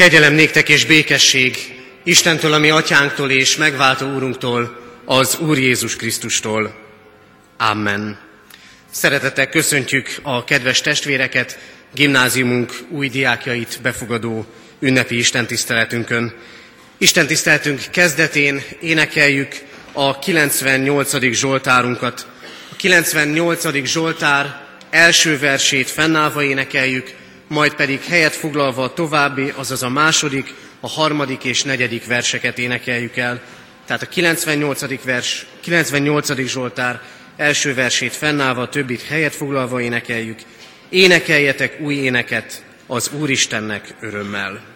Kegyelem néktek és békesség Istentől, ami atyánktól és megváltó úrunktól, az Úr Jézus Krisztustól. Amen. Szeretettel köszöntjük a kedves testvéreket, gimnáziumunk új diákjait befogadó ünnepi istentiszteletünkön. Istentiszteletünk kezdetén énekeljük a 98. Zsoltárunkat. A 98. Zsoltár első versét fennállva énekeljük, majd pedig helyet foglalva a további, azaz a második, a harmadik és negyedik verseket énekeljük el. Tehát a 98. vers, 98. Zsoltár első versét fennállva, a többit helyet foglalva énekeljük. Énekeljetek új éneket az Úristennek örömmel.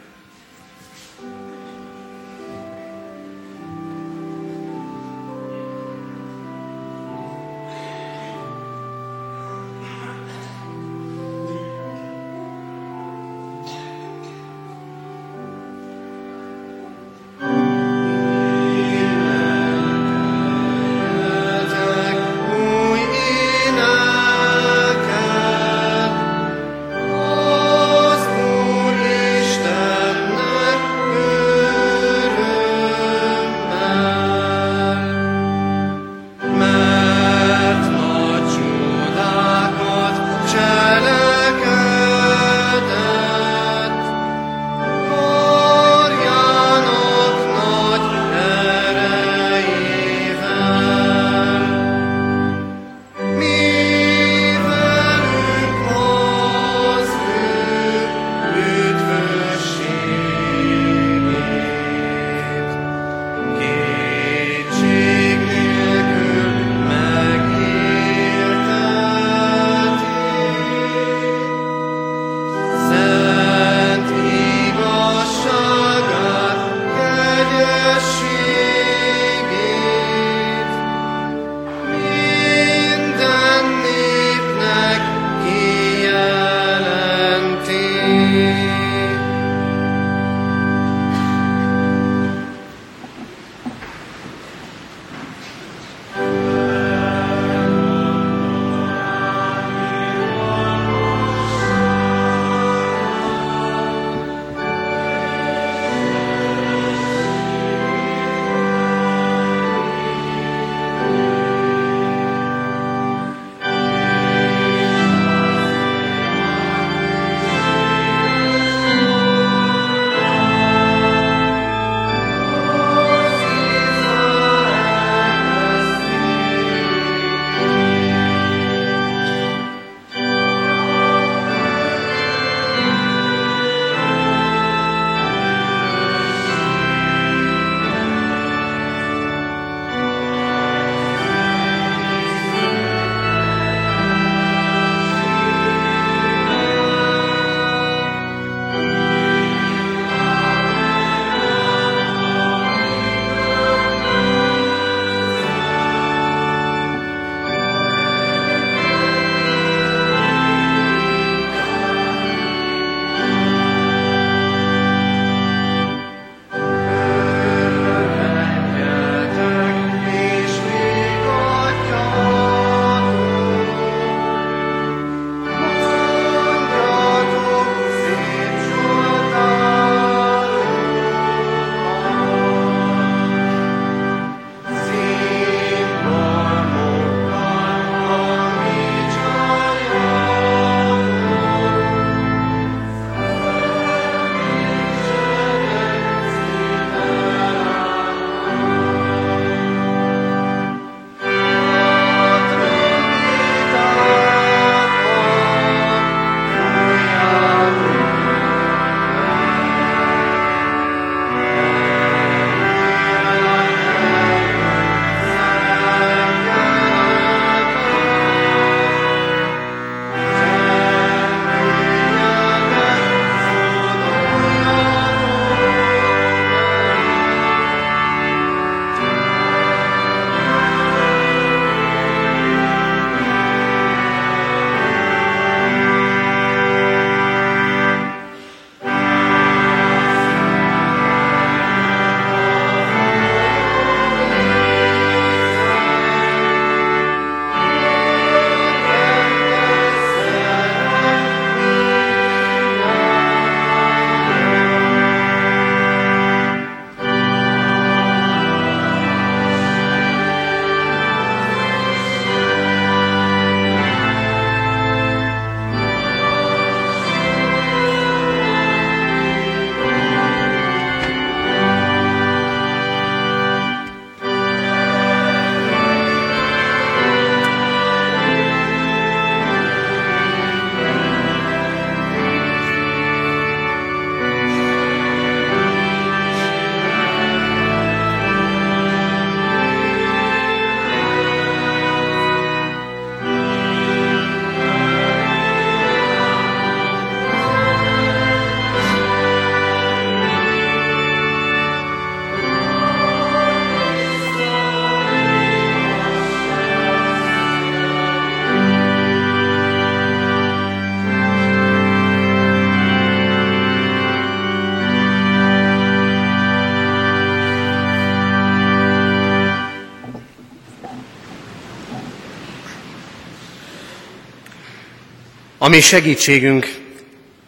Ami segítségünk,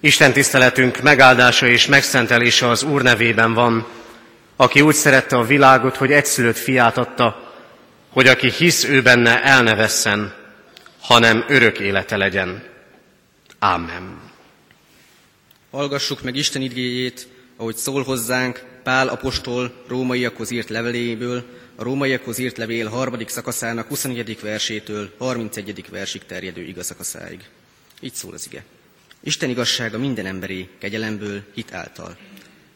Isten tiszteletünk megáldása és megszentelése az Úr nevében van, aki úgy szerette a világot, hogy egyszülött fiát adta, hogy aki hisz ő benne el ne vesszen, hanem örök élete legyen. Ámen. Hallgassuk meg Isten igéjét, ahogy szól hozzánk Pál apostol rómaiakhoz írt leveléből, a rómaiakhoz írt levél harmadik szakaszának 24. versétől 31. versig terjedő igazakaszáig. Így szól az ige. Isten igazsága minden emberi kegyelemből, hit által.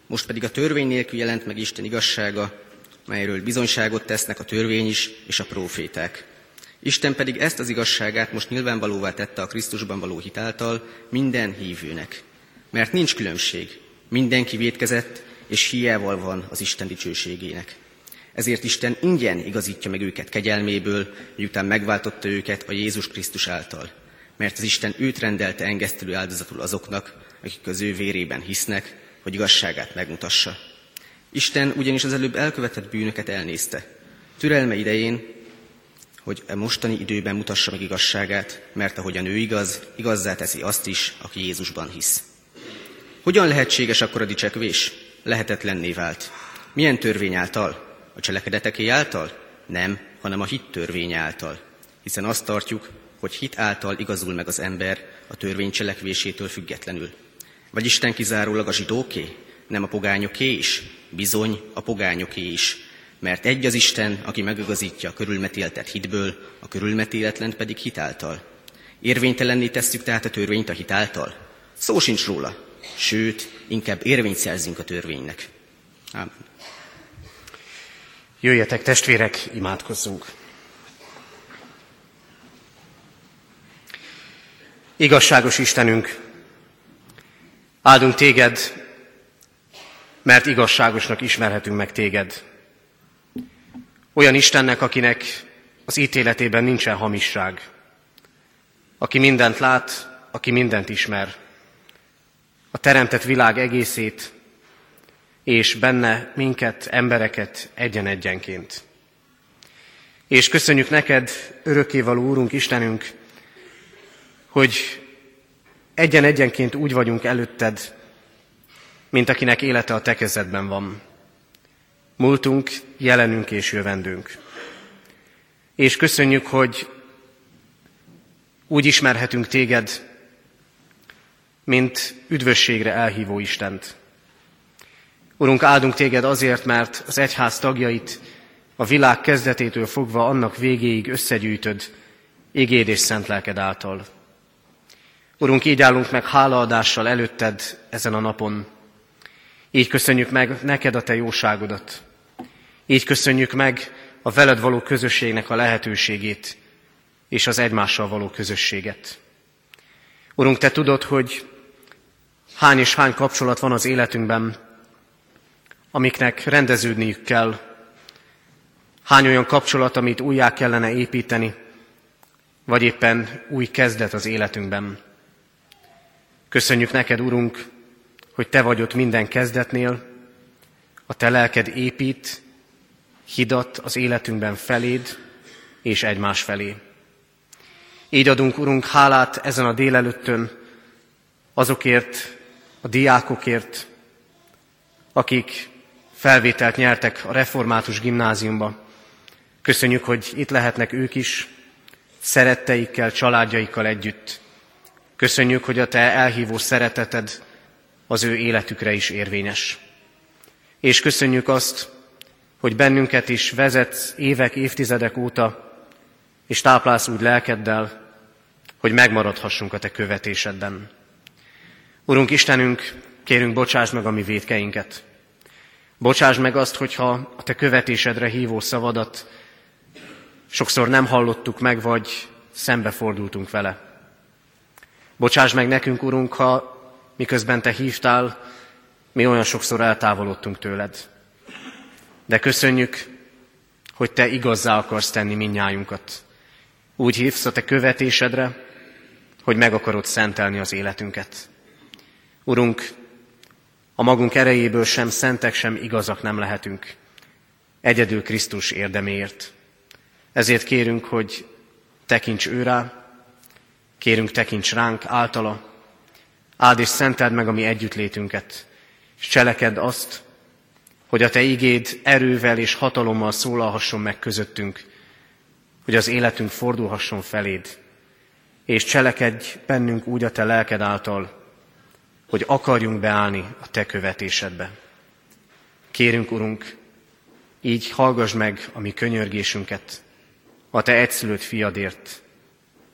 Most pedig a törvény nélkül jelent meg Isten igazsága, melyről bizonyságot tesznek a törvény is és a próféták. Isten pedig ezt az igazságát most nyilvánvalóvá tette a Krisztusban való hit által minden hívőnek. Mert nincs különbség, mindenki vétkezett, és hiával van az Isten dicsőségének. Ezért Isten ingyen igazítja meg őket kegyelméből, miután megváltotta őket a Jézus Krisztus által. Mert az Isten őt rendelte engesztelő áldozatul azoknak, akik az ő vérében hisznek, hogy igazságát megmutassa. Isten ugyanis az előbb elkövetett bűnöket elnézte. Türelme idején, hogy a mostani időben mutassa meg igazságát, mert ahogyan ő igaz, igazzá teszi azt is, aki Jézusban hisz. Hogyan lehetséges akkor a dicsekvés? Lehetetlenné vált. Milyen törvény által? A cselekedeteké által? Nem, hanem a hit törvény által. Hiszen azt tartjuk, hogy hit által igazul meg az ember a törvény cselekvésétől függetlenül. Vagy Isten kizárólag a zsidóké, nem a pogányoké is? Bizony, a pogányoké is. Mert egy az Isten, aki megigazítja a körülmetéltet hitből, a körülmetéletlent pedig hitáltal. Érvénytelenné tesszük tehát a törvényt a hitáltal? Szó sincs róla. Sőt, inkább érvényt szerzünk a törvénynek. Amen. Jöjjetek testvérek, imádkozzunk! Igazságos Istenünk, áldunk téged, mert igazságosnak ismerhetünk meg téged. Olyan Istennek, akinek az ítéletében nincsen hamisság, aki mindent lát, aki mindent ismer, a teremtett világ egészét, és benne minket, embereket egyen-egyenként. És köszönjük neked, örökkévaló Úrunk, Istenünk, hogy egyen-egyenként úgy vagyunk előtted, mint akinek élete a te kezedben van. Múltunk, jelenünk és jövendünk. És köszönjük, hogy úgy ismerhetünk téged, mint üdvösségre elhívó Istent. Urunk, áldunk téged azért, mert az egyház tagjait a világ kezdetétől fogva annak végéig összegyűjtöd, égéd és szent lelked által. Urunk, így állunk meg hálaadással előtted ezen a napon. Így köszönjük meg neked a te jóságodat. Így köszönjük meg a veled való közösségnek a lehetőségét és az egymással való közösséget. Urunk, te tudod, hogy hány és hány kapcsolat van az életünkben, amiknek rendeződniük kell, hány olyan kapcsolat, amit újjá kellene építeni, vagy éppen új kezdet az életünkben. Köszönjük neked, Urunk, hogy Te vagy ott minden kezdetnél, a Te lelked épít, hidat az életünkben feléd és egymás felé. Így adunk, Urunk, hálát ezen a délelőttön azokért, a diákokért, akik felvételt nyertek a református gimnáziumba. Köszönjük, hogy itt lehetnek ők is, szeretteikkel, családjaikkal együtt. Köszönjük, hogy a Te elhívó szereteted az ő életükre is érvényes. És köszönjük azt, hogy bennünket is vezetsz évek, évtizedek óta, és táplálsz úgy lelkeddel, hogy megmaradhassunk a Te követésedben. Urunk Istenünk, kérünk, bocsáss meg a mi védkeinket. Bocsáss meg azt, hogyha a Te követésedre hívó szavadat sokszor nem hallottuk meg, vagy szembefordultunk vele. Bocsáss meg nekünk, Urunk, ha miközben Te hívtál, mi olyan sokszor eltávolodtunk tőled. De köszönjük, hogy Te igazzá akarsz tenni minnyájunkat. Úgy hívsz a Te követésedre, hogy meg akarod szentelni az életünket. Urunk, a magunk erejéből sem szentek, sem igazak nem lehetünk. Egyedül Krisztus érdeméért. Ezért kérünk, hogy tekints ő rá, Kérünk, tekints ránk általa, áld és szenteld meg a mi együttlétünket, és cselekedd azt, hogy a Te igéd erővel és hatalommal szólalhasson meg közöttünk, hogy az életünk fordulhasson feléd, és cselekedj bennünk úgy a Te lelked által, hogy akarjunk beállni a Te követésedbe. Kérünk, Urunk, így hallgass meg a mi könyörgésünket, a Te egyszülött fiadért,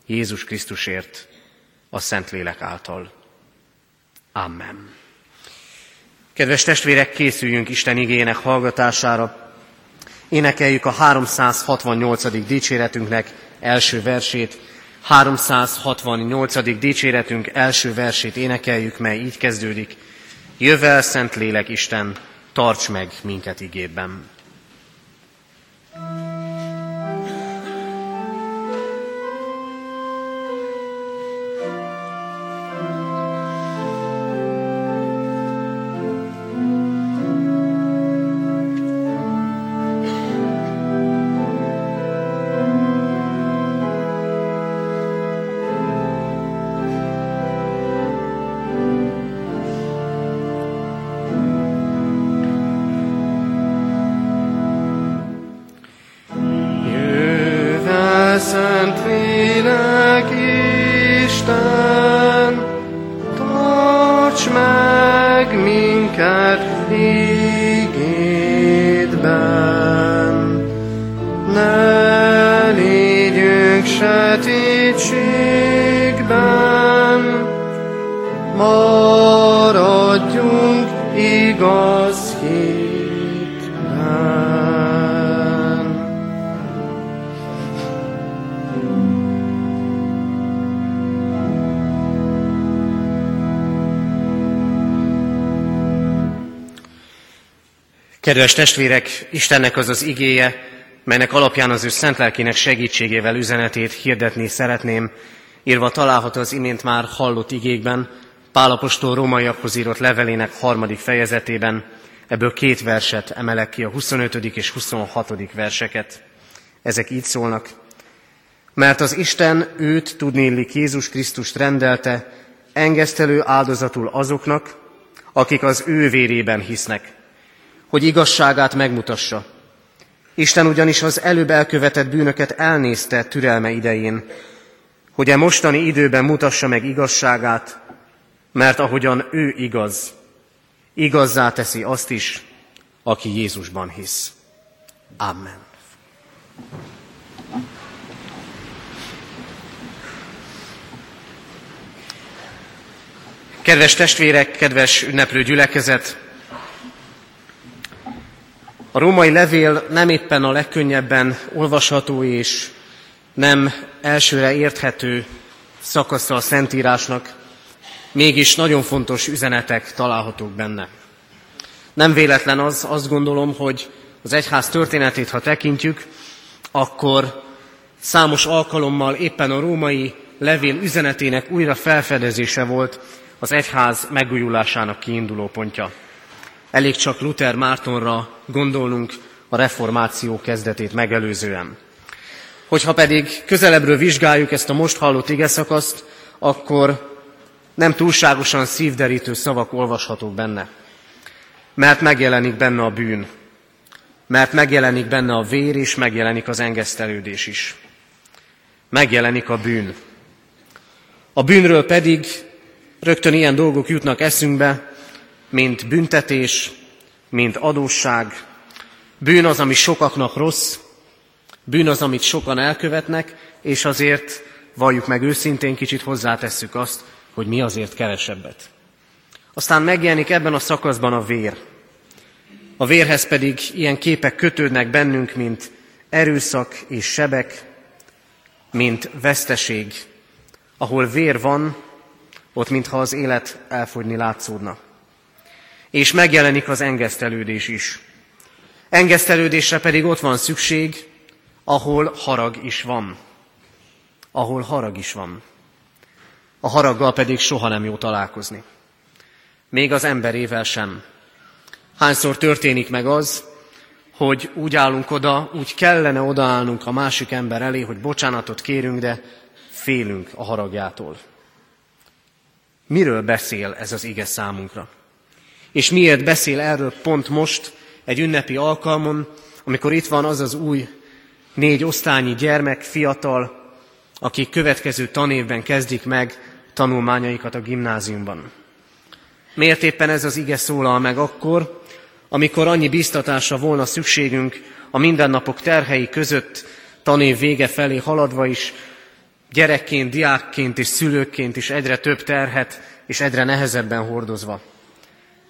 Jézus Krisztusért, a Szentlélek által. Amen. Kedves testvérek, készüljünk Isten igének hallgatására. Énekeljük a 368. dicséretünknek első versét. 368. dicséretünk első versét énekeljük, mely így kezdődik. Jövel, Szent Lélek Isten, tarts meg minket igében. Kedves testvérek, Istennek az az igéje, melynek alapján az ő szent lelkének segítségével üzenetét hirdetni szeretném, írva található az imént már hallott igékben, Pálapostól rómaiakhoz írott levelének harmadik fejezetében, ebből két verset emelek ki, a 25. és 26. verseket. Ezek így szólnak. Mert az Isten őt, tudnélik Jézus Krisztust rendelte, engesztelő áldozatul azoknak, akik az ő vérében hisznek, hogy igazságát megmutassa. Isten ugyanis az előbb elkövetett bűnöket elnézte türelme idején, hogy e mostani időben mutassa meg igazságát, mert ahogyan ő igaz, igazzá teszi azt is, aki Jézusban hisz. Amen. Kedves testvérek, kedves ünneplő gyülekezet! A római levél nem éppen a legkönnyebben olvasható és nem elsőre érthető szakasza a Szentírásnak, mégis nagyon fontos üzenetek találhatók benne. Nem véletlen az, azt gondolom, hogy az egyház történetét, ha tekintjük, akkor számos alkalommal éppen a római levél üzenetének újra felfedezése volt az egyház megújulásának kiinduló pontja. Elég csak Luther Mártonra gondolnunk a reformáció kezdetét megelőzően. Hogyha pedig közelebbről vizsgáljuk ezt a most hallott igeszakaszt, akkor nem túlságosan szívderítő szavak olvashatók benne. Mert megjelenik benne a bűn, mert megjelenik benne a vér, és megjelenik az engesztelődés is. Megjelenik a bűn. A bűnről pedig rögtön ilyen dolgok jutnak eszünkbe, mint büntetés, mint adósság. Bűn az, ami sokaknak rossz, bűn az, amit sokan elkövetnek, és azért valljuk meg őszintén, kicsit hozzátesszük azt, hogy mi azért kevesebbet. Aztán megjelenik ebben a szakaszban a vér. A vérhez pedig ilyen képek kötődnek bennünk, mint erőszak és sebek, mint veszteség. Ahol vér van, ott mintha az élet elfogyni látszódna és megjelenik az engesztelődés is. Engesztelődésre pedig ott van szükség, ahol harag is van. Ahol harag is van. A haraggal pedig soha nem jó találkozni. Még az emberével sem. Hányszor történik meg az, hogy úgy állunk oda, úgy kellene odaállnunk a másik ember elé, hogy bocsánatot kérünk, de félünk a haragjától. Miről beszél ez az ige számunkra? És miért beszél erről pont most, egy ünnepi alkalmon, amikor itt van az az új négy osztályi gyermek, fiatal, akik következő tanévben kezdik meg tanulmányaikat a gimnáziumban. Miért éppen ez az ige szólal meg akkor, amikor annyi biztatásra volna szükségünk a mindennapok terhei között, tanév vége felé haladva is, gyerekként, diákként és szülőként is egyre több terhet és egyre nehezebben hordozva.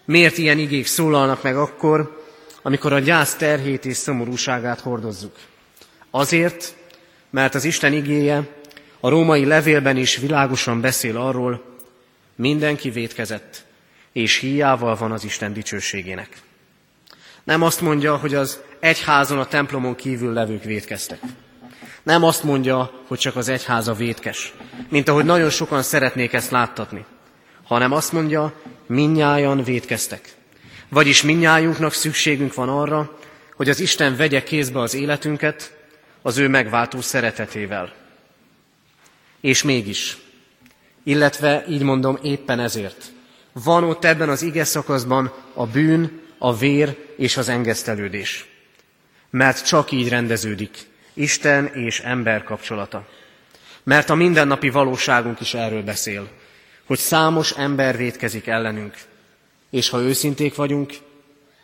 Miért ilyen igék szólalnak meg akkor, amikor a gyász terhét és szomorúságát hordozzuk? Azért, mert az Isten igéje a római levélben is világosan beszél arról, mindenki vétkezett, és híjával van az Isten dicsőségének. Nem azt mondja, hogy az egyházon, a templomon kívül levők vétkeztek. Nem azt mondja, hogy csak az egyháza vétkes, mint ahogy nagyon sokan szeretnék ezt láttatni, hanem azt mondja, minnyájan vétkeztek. Vagyis minnyájunknak szükségünk van arra, hogy az Isten vegye kézbe az életünket az ő megváltó szeretetével. És mégis, illetve így mondom éppen ezért, van ott ebben az ige szakaszban a bűn, a vér és az engesztelődés. Mert csak így rendeződik Isten és ember kapcsolata. Mert a mindennapi valóságunk is erről beszél, hogy számos ember vétkezik ellenünk, és ha őszinték vagyunk,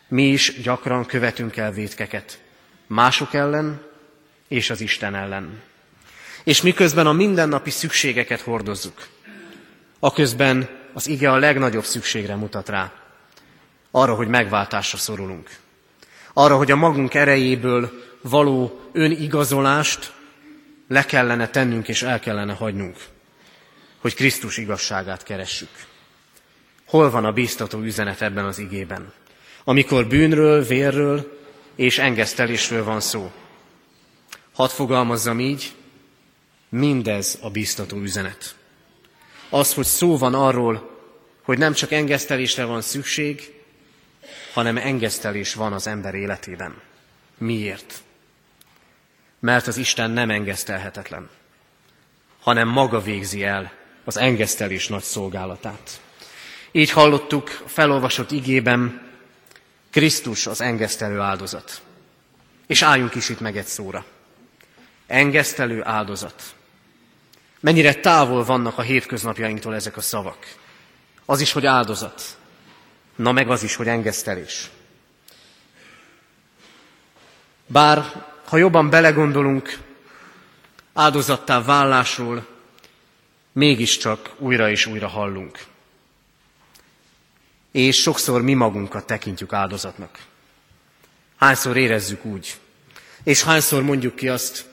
mi is gyakran követünk el vétkeket. Mások ellen és az Isten ellen. És miközben a mindennapi szükségeket hordozzuk, aközben az ige a legnagyobb szükségre mutat rá. Arra, hogy megváltásra szorulunk. Arra, hogy a magunk erejéből való önigazolást le kellene tennünk és el kellene hagynunk. Hogy Krisztus igazságát keressük. Hol van a bíztató üzenet ebben az igében? Amikor bűnről, vérről és engesztelésről van szó. Hadd fogalmazzam így, mindez a bíztató üzenet. Az, hogy szó van arról, hogy nem csak engesztelésre van szükség, hanem engesztelés van az ember életében. Miért? Mert az Isten nem engesztelhetetlen, hanem maga végzi el az engesztelés nagy szolgálatát. Így hallottuk felolvasott igében, Krisztus az engesztelő áldozat. És álljunk is itt meg egy szóra. Engesztelő áldozat. Mennyire távol vannak a hétköznapjainktól ezek a szavak. Az is, hogy áldozat. Na meg az is, hogy engesztelés. Bár, ha jobban belegondolunk, áldozattá vállásról mégiscsak újra és újra hallunk és sokszor mi magunkat tekintjük áldozatnak. Hányszor érezzük úgy, és hányszor mondjuk ki azt,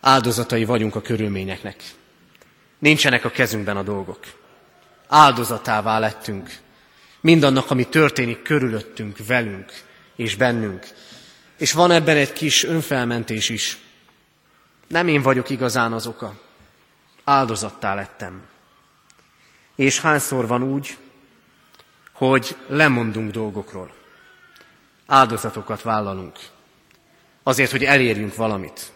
áldozatai vagyunk a körülményeknek. Nincsenek a kezünkben a dolgok. Áldozatává lettünk. Mindannak, ami történik körülöttünk, velünk és bennünk. És van ebben egy kis önfelmentés is. Nem én vagyok igazán az oka. Áldozattá lettem. És hányszor van úgy, hogy lemondunk dolgokról. Áldozatokat vállalunk. Azért, hogy elérjünk valamit.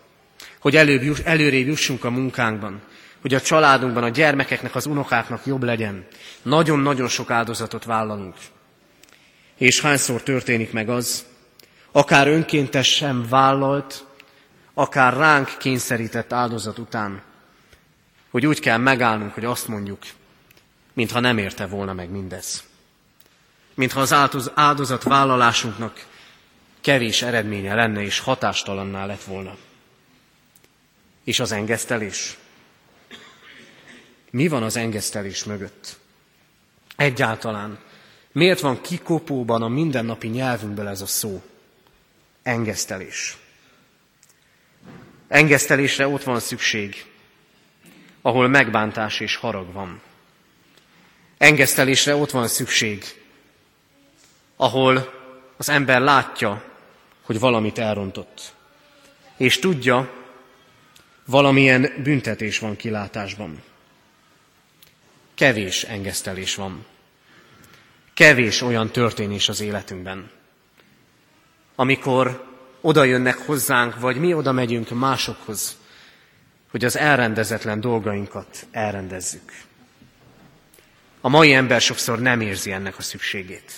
Hogy előbb, előrébb jussunk a munkánkban. Hogy a családunkban, a gyermekeknek, az unokáknak jobb legyen. Nagyon-nagyon sok áldozatot vállalunk. És hányszor történik meg az, akár önkéntesen vállalt, akár ránk kényszerített áldozat után, hogy úgy kell megállnunk, hogy azt mondjuk, mintha nem érte volna meg mindez mintha az áldozat vállalásunknak kevés eredménye lenne és hatástalanná lett volna. És az engesztelés? Mi van az engesztelés mögött? Egyáltalán miért van kikopóban a mindennapi nyelvünkből ez a szó? Engesztelés. Engesztelésre ott van szükség, ahol megbántás és harag van. Engesztelésre ott van szükség, ahol az ember látja, hogy valamit elrontott. És tudja, valamilyen büntetés van kilátásban. Kevés engesztelés van. Kevés olyan történés az életünkben, amikor oda jönnek hozzánk, vagy mi oda megyünk másokhoz, hogy az elrendezetlen dolgainkat elrendezzük. A mai ember sokszor nem érzi ennek a szükségét.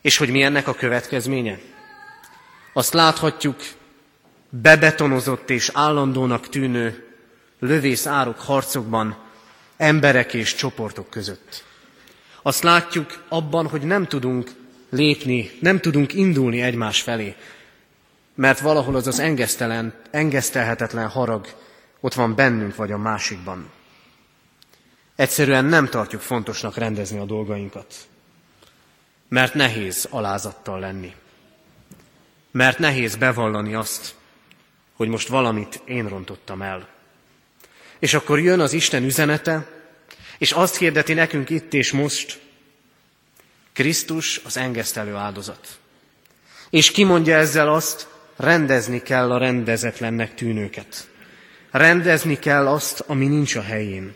És hogy mi ennek a következménye? Azt láthatjuk bebetonozott és állandónak tűnő lövész árok harcokban, emberek és csoportok között. Azt látjuk abban, hogy nem tudunk lépni, nem tudunk indulni egymás felé, mert valahol az az engesztelhetetlen harag ott van bennünk vagy a másikban. Egyszerűen nem tartjuk fontosnak rendezni a dolgainkat, mert nehéz alázattal lenni, mert nehéz bevallani azt, hogy most valamit én rontottam el. És akkor jön az Isten üzenete, és azt hirdeti nekünk itt és most, Krisztus az engesztelő áldozat. És kimondja ezzel azt, rendezni kell a rendezetlennek tűnőket. Rendezni kell azt, ami nincs a helyén.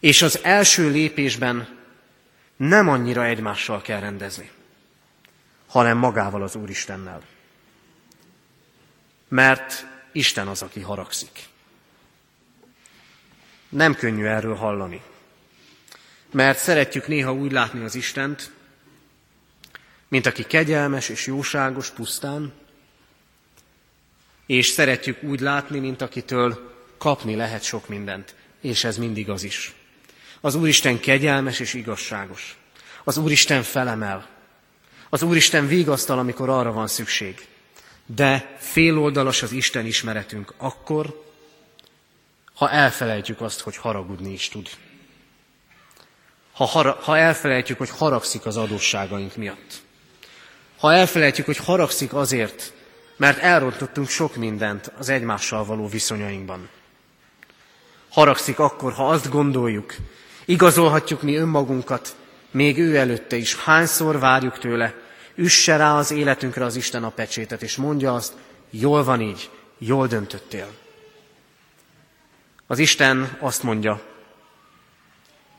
És az első lépésben nem annyira egymással kell rendezni, hanem magával az Úristennel. Mert Isten az, aki haragszik. Nem könnyű erről hallani. Mert szeretjük néha úgy látni az Istent, mint aki kegyelmes és jóságos pusztán, és szeretjük úgy látni, mint akitől kapni lehet sok mindent, és ez mindig az is. Az Úristen kegyelmes és igazságos. Az Úristen felemel. Az Úristen vigasztal, amikor arra van szükség. De féloldalas az Isten ismeretünk akkor, ha elfelejtjük azt, hogy haragudni is tud. Ha, hara, ha elfelejtjük, hogy haragszik az adósságaink miatt. Ha elfelejtjük, hogy haragszik azért, mert elrontottunk sok mindent az egymással való viszonyainkban. Haragszik akkor, ha azt gondoljuk, igazolhatjuk mi önmagunkat, még ő előtte is. Hányszor várjuk tőle, üsse rá az életünkre az Isten a pecsétet, és mondja azt, jól van így, jól döntöttél. Az Isten azt mondja,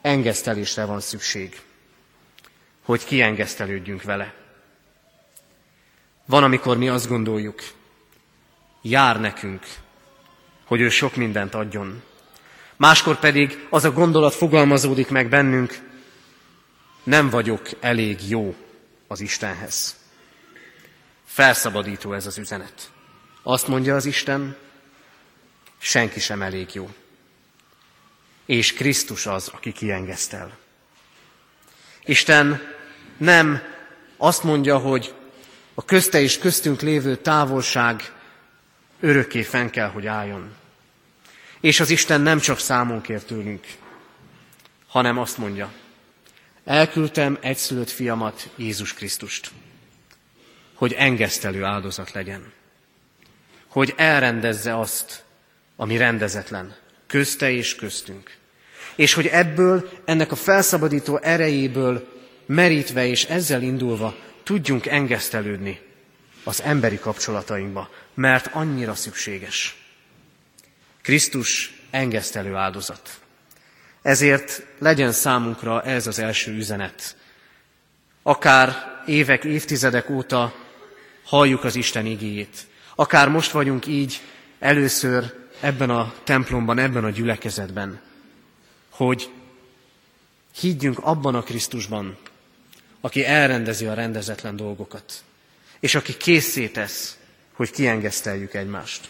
engesztelésre van szükség, hogy kiengesztelődjünk vele. Van, amikor mi azt gondoljuk, jár nekünk, hogy ő sok mindent adjon. Máskor pedig az a gondolat fogalmazódik meg bennünk, nem vagyok elég jó az Istenhez. Felszabadító ez az üzenet. Azt mondja az Isten, senki sem elég jó. És Krisztus az, aki kiengesztel. Isten nem azt mondja, hogy a közte és köztünk lévő távolság örökké fenn kell, hogy álljon. És az Isten nem csak számon kér tőlünk, hanem azt mondja, elküldtem egyszülött fiamat, Jézus Krisztust, hogy engesztelő áldozat legyen, hogy elrendezze azt, ami rendezetlen, közte és köztünk. És hogy ebből, ennek a felszabadító erejéből merítve és ezzel indulva tudjunk engesztelődni az emberi kapcsolatainkba, mert annyira szükséges. Krisztus engesztelő áldozat. Ezért legyen számunkra ez az első üzenet. Akár évek, évtizedek óta halljuk az Isten igéjét, akár most vagyunk így először ebben a templomban, ebben a gyülekezetben, hogy higgyünk abban a Krisztusban, aki elrendezi a rendezetlen dolgokat, és aki készítesz, hogy kiengeszteljük egymást.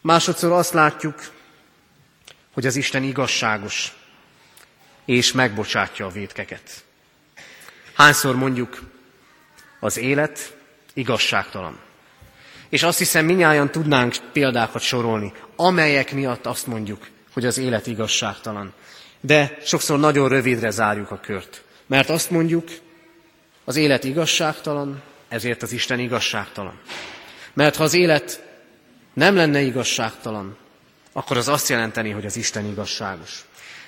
Másodszor azt látjuk, hogy az Isten igazságos, és megbocsátja a védkeket. Hányszor mondjuk, az élet igazságtalan. És azt hiszem, minnyáján tudnánk példákat sorolni, amelyek miatt azt mondjuk, hogy az élet igazságtalan. De sokszor nagyon rövidre zárjuk a kört. Mert azt mondjuk, az élet igazságtalan, ezért az Isten igazságtalan. Mert ha az élet nem lenne igazságtalan, akkor az azt jelenteni, hogy az Isten igazságos.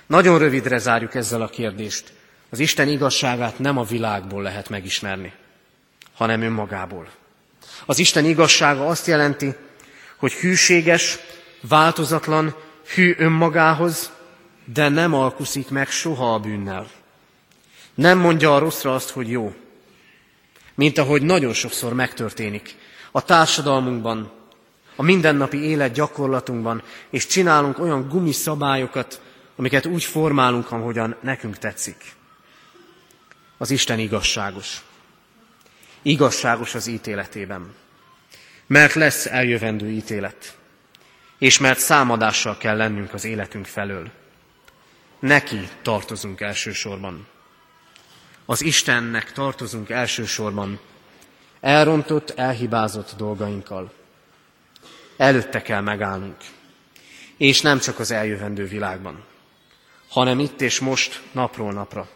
Nagyon rövidre zárjuk ezzel a kérdést. Az Isten igazságát nem a világból lehet megismerni, hanem önmagából. Az Isten igazsága azt jelenti, hogy hűséges, változatlan, hű önmagához, de nem alkuszik meg soha a bűnnel. Nem mondja a rosszra azt, hogy jó, mint ahogy nagyon sokszor megtörténik a társadalmunkban, a mindennapi élet gyakorlatunkban, és csinálunk olyan gumiszabályokat, amiket úgy formálunk, ahogyan nekünk tetszik. Az Isten igazságos. Igazságos az ítéletében. Mert lesz eljövendő ítélet. És mert számadással kell lennünk az életünk felől. Neki tartozunk elsősorban. Az Istennek tartozunk elsősorban. Elrontott, elhibázott dolgainkkal. Előtte kell megállnunk. És nem csak az eljövendő világban, hanem itt és most, napról napra.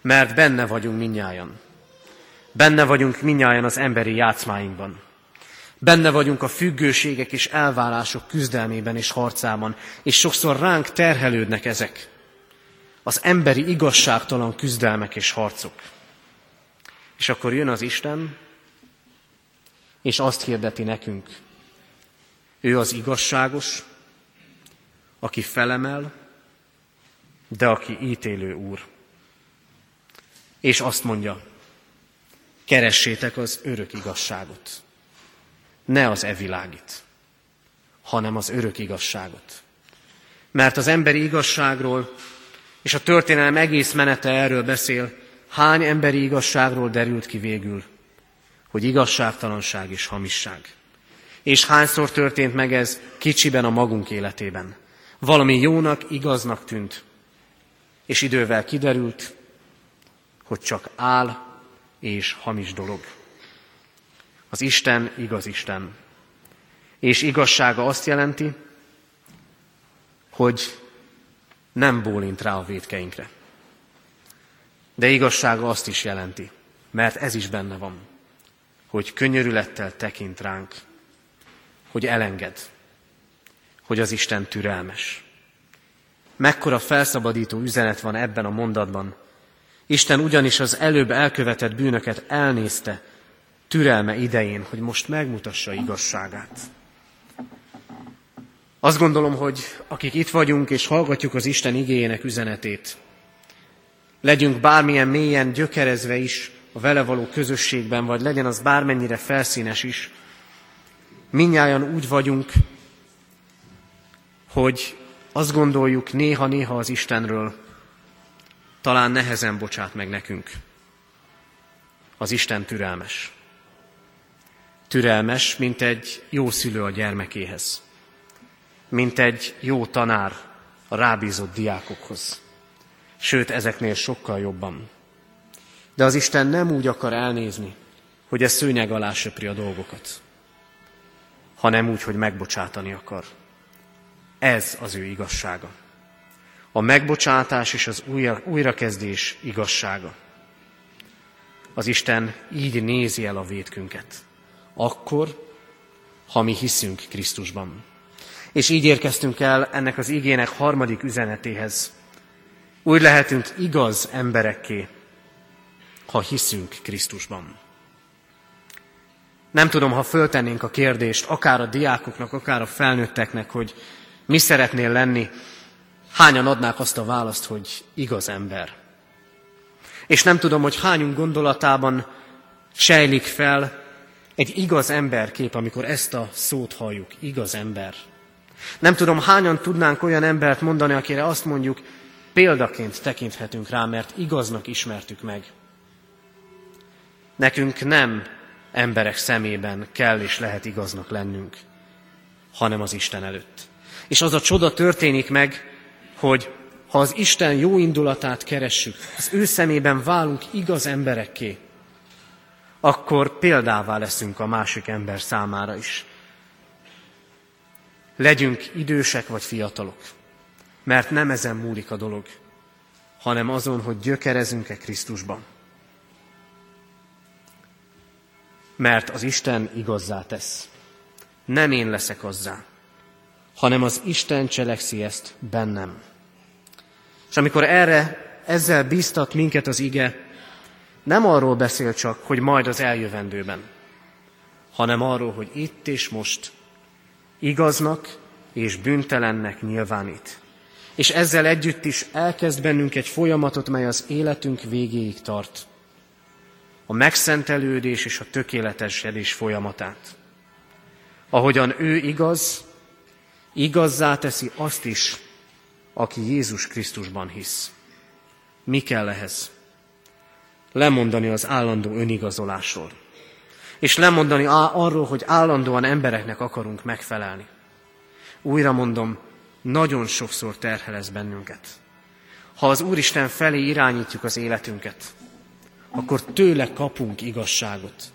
Mert benne vagyunk minnyájan. Benne vagyunk minnyájan az emberi játszmáinkban. Benne vagyunk a függőségek és elválások küzdelmében és harcában, és sokszor ránk terhelődnek ezek. Az emberi igazságtalan küzdelmek és harcok. És akkor jön az Isten, és azt hirdeti nekünk, ő az igazságos, aki felemel, de aki ítélő úr. És azt mondja, keressétek az örök igazságot. Ne az evilágit, hanem az örök igazságot. Mert az emberi igazságról és a történelem egész menete erről beszél, hány emberi igazságról derült ki végül, hogy igazságtalanság és hamisság. És hányszor történt meg ez kicsiben a magunk életében. Valami jónak, igaznak tűnt, és idővel kiderült, hogy csak áll és hamis dolog. Az Isten igaz Isten. És igazsága azt jelenti, hogy nem bólint rá a védkeinkre. De igazsága azt is jelenti, mert ez is benne van, hogy könyörülettel tekint ránk, hogy elenged, hogy az Isten türelmes. Mekkora felszabadító üzenet van ebben a mondatban. Isten ugyanis az előbb elkövetett bűnöket elnézte türelme idején, hogy most megmutassa igazságát. Azt gondolom, hogy akik itt vagyunk és hallgatjuk az Isten igényének üzenetét, legyünk bármilyen mélyen gyökerezve is a vele való közösségben, vagy legyen az bármennyire felszínes is, minnyáján úgy vagyunk, hogy azt gondoljuk néha-néha az Istenről, talán nehezen bocsát meg nekünk. Az Isten türelmes. Türelmes, mint egy jó szülő a gyermekéhez. Mint egy jó tanár a rábízott diákokhoz. Sőt, ezeknél sokkal jobban. De az Isten nem úgy akar elnézni, hogy ez szőnyeg alá söpri a dolgokat, hanem úgy, hogy megbocsátani akar. Ez az ő igazsága. A megbocsátás és az újra, újrakezdés igazsága. Az Isten így nézi el a védkünket. Akkor, ha mi hiszünk Krisztusban. És így érkeztünk el ennek az igének harmadik üzenetéhez. Úgy lehetünk igaz emberekké, ha hiszünk Krisztusban. Nem tudom, ha föltennénk a kérdést akár a diákoknak, akár a felnőtteknek, hogy mi szeretnél lenni, hányan adnák azt a választ, hogy igaz ember. És nem tudom, hogy hányunk gondolatában sejlik fel egy igaz emberkép, amikor ezt a szót halljuk, igaz ember. Nem tudom, hányan tudnánk olyan embert mondani, akire azt mondjuk, példaként tekinthetünk rá, mert igaznak ismertük meg. Nekünk nem emberek szemében kell és lehet igaznak lennünk, hanem az Isten előtt. És az a csoda történik meg, hogy ha az Isten jó indulatát keressük, az ő szemében válunk igaz emberekké, akkor példává leszünk a másik ember számára is. Legyünk idősek vagy fiatalok, mert nem ezen múlik a dolog, hanem azon, hogy gyökerezünk-e Krisztusban. Mert az Isten igazzá tesz. Nem én leszek azzá, hanem az Isten cselekszi ezt bennem. És amikor erre, ezzel bíztat minket az ige, nem arról beszél csak, hogy majd az eljövendőben, hanem arról, hogy itt és most igaznak és bűntelennek nyilvánít. És ezzel együtt is elkezd bennünk egy folyamatot, mely az életünk végéig tart. A megszentelődés és a tökéletesedés folyamatát. Ahogyan ő igaz, igazzá teszi azt is, aki Jézus Krisztusban hisz. Mi kell ehhez? Lemondani az állandó önigazolásról. És lemondani arról, hogy állandóan embereknek akarunk megfelelni. Újra mondom, nagyon sokszor terhel ez bennünket. Ha az Úristen felé irányítjuk az életünket, akkor tőle kapunk igazságot.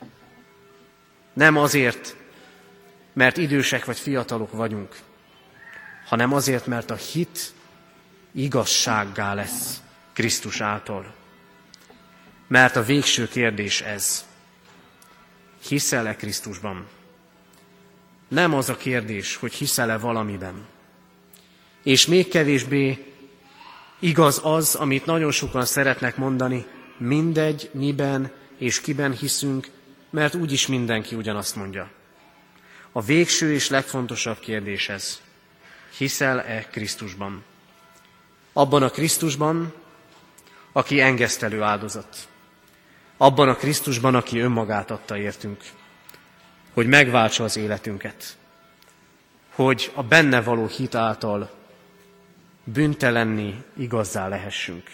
Nem azért, mert idősek vagy fiatalok vagyunk, hanem azért, mert a hit igazsággá lesz Krisztus által. Mert a végső kérdés ez. Hiszel-e Krisztusban? Nem az a kérdés, hogy hiszel-e valamiben. És még kevésbé igaz az, amit nagyon sokan szeretnek mondani, mindegy, miben és kiben hiszünk, mert úgyis mindenki ugyanazt mondja. A végső és legfontosabb kérdés ez. Hiszel-e Krisztusban? Abban a Krisztusban, aki engesztelő áldozat. Abban a Krisztusban, aki önmagát adta értünk. Hogy megváltsa az életünket. Hogy a benne való hit által büntelenni igazzá lehessünk.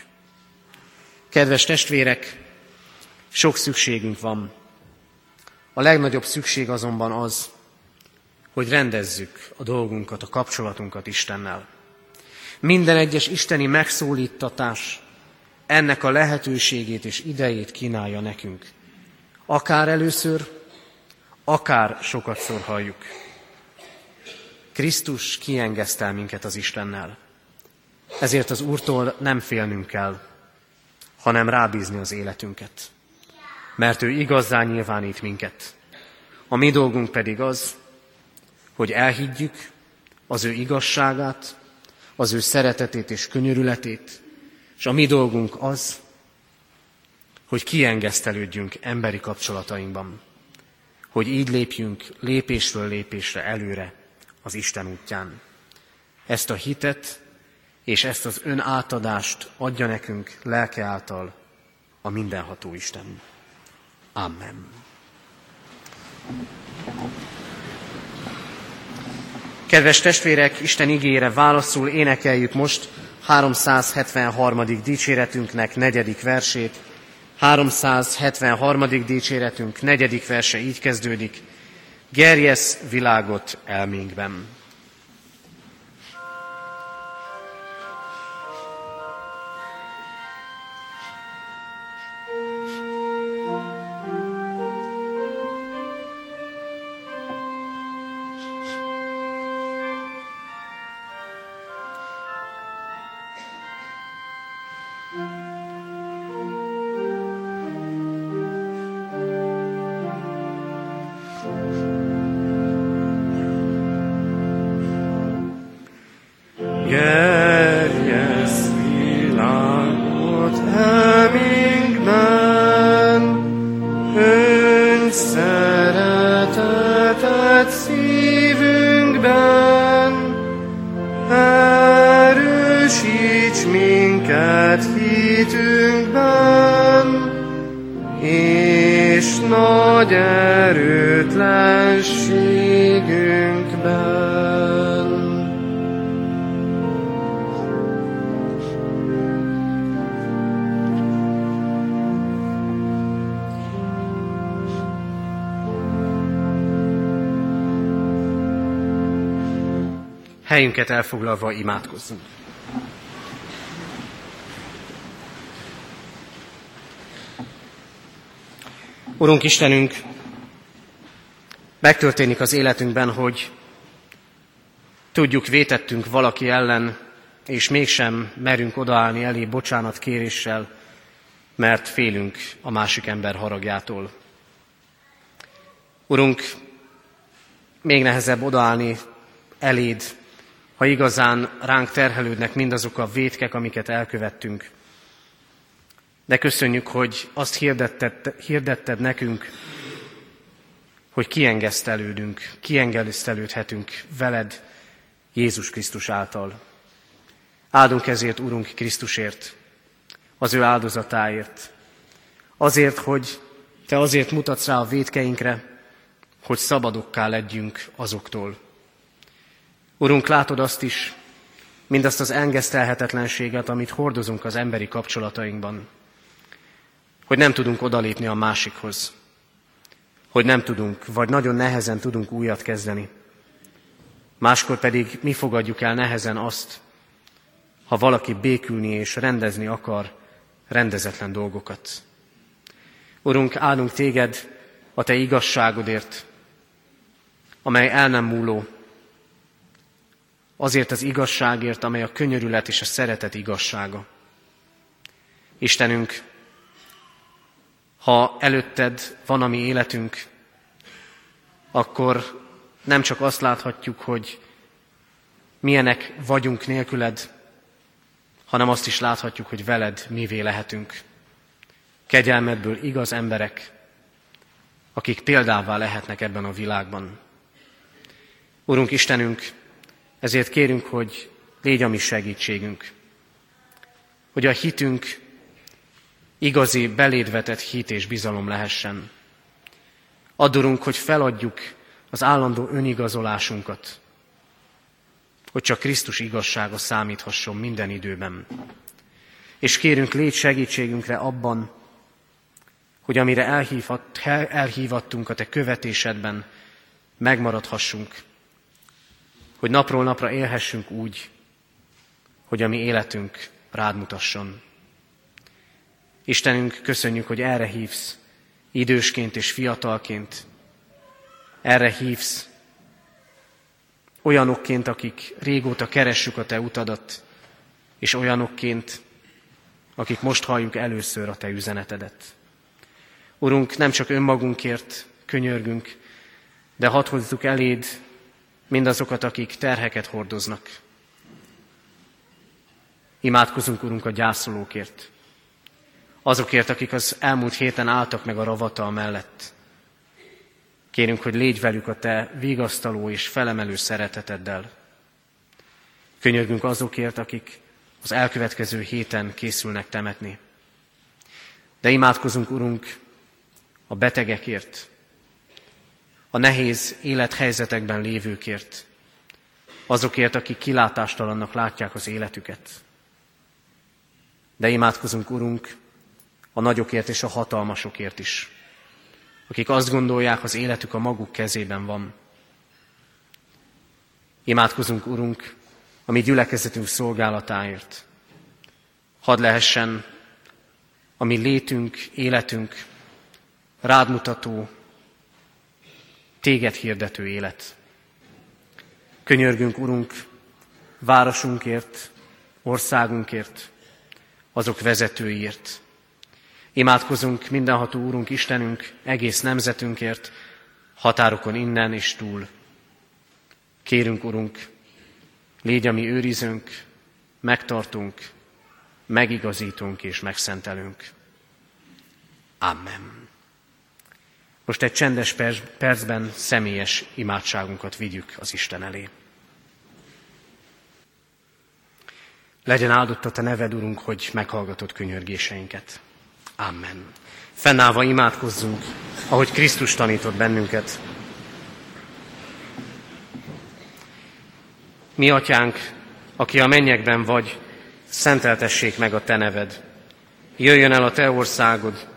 Kedves testvérek, sok szükségünk van. A legnagyobb szükség azonban az, hogy rendezzük a dolgunkat, a kapcsolatunkat Istennel. Minden egyes isteni megszólítatás ennek a lehetőségét és idejét kínálja nekünk. Akár először, akár sokat szor halljuk. Krisztus kiengesztel minket az Istennel. Ezért az Úrtól nem félnünk kell, hanem rábízni az életünket. Mert ő igazzá nyilvánít minket. A mi dolgunk pedig az, hogy elhiggyük az ő igazságát, az ő szeretetét és könyörületét, és a mi dolgunk az, hogy kiengesztelődjünk emberi kapcsolatainkban, hogy így lépjünk lépésről lépésre előre az Isten útján. Ezt a hitet és ezt az önátadást adja nekünk lelke által a mindenható Isten. Amen. Kedves testvérek, Isten igére válaszul énekeljük most 373. dicséretünknek negyedik versét. 373. dicséretünk negyedik verse így kezdődik. Gerjesz világot elménkben. Helyünket elfoglalva imádkozzunk. Urunk Istenünk, megtörténik az életünkben, hogy tudjuk, vétettünk valaki ellen, és mégsem merünk odaállni elé bocsánat kéréssel, mert félünk a másik ember haragjától. Urunk, még nehezebb odaállni eléd, ha igazán ránk terhelődnek mindazok a vétkek, amiket elkövettünk. De köszönjük, hogy azt hirdetted, hirdetted nekünk, hogy kiengesztelődünk, kiengesztelődhetünk veled Jézus Krisztus által. Áldunk ezért, Urunk Krisztusért, az ő áldozatáért. Azért, hogy Te azért mutatsz rá a védkeinkre, hogy szabadokká legyünk azoktól. Urunk, látod azt is, mindazt az engesztelhetetlenséget, amit hordozunk az emberi kapcsolatainkban, hogy nem tudunk odalépni a másikhoz, hogy nem tudunk, vagy nagyon nehezen tudunk újat kezdeni. Máskor pedig mi fogadjuk el nehezen azt, ha valaki békülni és rendezni akar rendezetlen dolgokat. Urunk, állunk téged a te igazságodért, amely el nem múló, azért az igazságért, amely a könyörület és a szeretet igazsága. Istenünk, ha előtted van a mi életünk, akkor nem csak azt láthatjuk, hogy milyenek vagyunk nélküled, hanem azt is láthatjuk, hogy veled mivé lehetünk. Kegyelmedből igaz emberek, akik példává lehetnek ebben a világban. Urunk Istenünk, ezért kérünk, hogy légy a mi segítségünk, hogy a hitünk igazi, belédvetett hit és bizalom lehessen. Adorunk, hogy feladjuk az állandó önigazolásunkat, hogy csak Krisztus igazsága számíthasson minden időben. És kérünk, légy segítségünkre abban, hogy amire elhívhat, elhívattunk a Te követésedben, megmaradhassunk, hogy napról napra élhessünk úgy, hogy a mi életünk rád mutasson. Istenünk, köszönjük, hogy erre hívsz, idősként és fiatalként. Erre hívsz, olyanokként, akik régóta keressük a Te utadat, és olyanokként, akik most halljuk először a Te üzenetedet. Urunk, nem csak önmagunkért könyörgünk, de hadd hozzuk eléd mindazokat, akik terheket hordoznak. Imádkozunk, Urunk, a gyászolókért. Azokért, akik az elmúlt héten álltak meg a ravatal mellett. Kérünk, hogy légy velük a Te vigasztaló és felemelő szereteteddel. Könyörgünk azokért, akik az elkövetkező héten készülnek temetni. De imádkozunk, Urunk, a betegekért, a nehéz élethelyzetekben lévőkért, azokért, akik kilátástalannak látják az életüket. De imádkozunk, Urunk, a nagyokért és a hatalmasokért is, akik azt gondolják, az életük a maguk kezében van. Imádkozunk, Urunk, a mi gyülekezetünk szolgálatáért. Hadd lehessen a mi létünk, életünk rádmutató, téged hirdető élet. Könyörgünk, Urunk, városunkért, országunkért, azok vezetőiért. Imádkozunk mindenható Úrunk, Istenünk, egész nemzetünkért, határokon innen és túl. Kérünk, Urunk, légy a mi őrizőnk, megtartunk, megigazítunk és megszentelünk. Amen. Most egy csendes percben személyes imádságunkat vigyük az Isten elé. Legyen áldott a Te neved, Urunk, hogy meghallgatod könyörgéseinket. Amen. Fennállva imádkozzunk, ahogy Krisztus tanított bennünket. Mi, Atyánk, aki a mennyekben vagy, szenteltessék meg a Te neved. Jöjjön el a Te országod,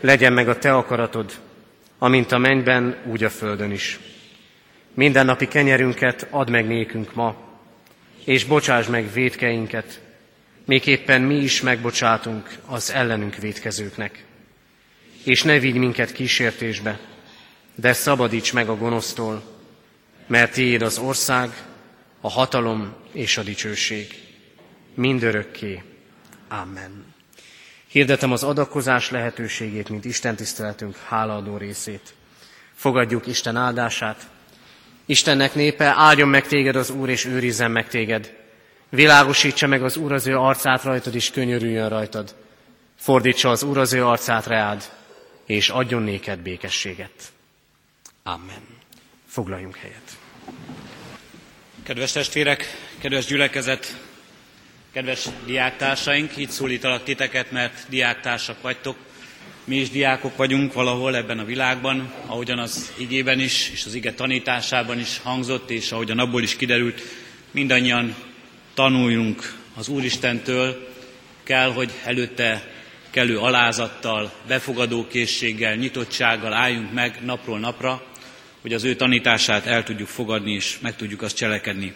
legyen meg a Te akaratod, amint a mennyben, úgy a földön is. Minden napi kenyerünket add meg nékünk ma, és bocsáss meg védkeinket, éppen mi is megbocsátunk az ellenünk védkezőknek. És ne vigy minket kísértésbe, de szabadíts meg a gonosztól, mert tiéd az ország, a hatalom és a dicsőség. Mindörökké. Amen. Hirdetem az adakozás lehetőségét, mint Isten tiszteletünk hálaadó részét. Fogadjuk Isten áldását. Istennek népe, áldjon meg téged az Úr, és őrizzen meg téged. Világosítsa meg az Úr az ő arcát rajtad, és könyörüljön rajtad. Fordítsa az Úr az ő arcát reád, és adjon néked békességet. Amen. Foglaljunk helyet. Kedves testvérek, kedves gyülekezet, Kedves diáktársaink, így szólítalak titeket, mert diáktársak vagytok. Mi is diákok vagyunk valahol ebben a világban, ahogyan az igében is, és az ige tanításában is hangzott, és ahogyan abból is kiderült, mindannyian tanuljunk az Úristentől, kell, hogy előtte kellő alázattal, befogadókészséggel, nyitottsággal álljunk meg napról napra, hogy az ő tanítását el tudjuk fogadni és meg tudjuk azt cselekedni.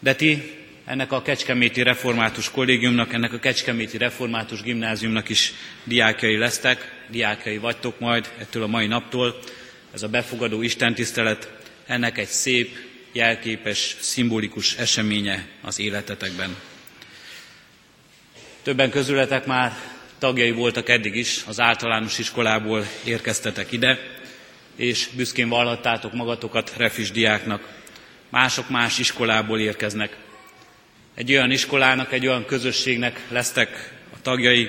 De ti ennek a Kecskeméti Református Kollégiumnak, ennek a Kecskeméti Református Gimnáziumnak is diákjai lesztek, diákjai vagytok majd ettől a mai naptól. Ez a befogadó istentisztelet, ennek egy szép, jelképes, szimbolikus eseménye az életetekben. Többen közületek már tagjai voltak eddig is, az általános iskolából érkeztetek ide, és büszkén vallhattátok magatokat refis diáknak. Mások más iskolából érkeznek. Egy olyan iskolának, egy olyan közösségnek lesztek a tagjai,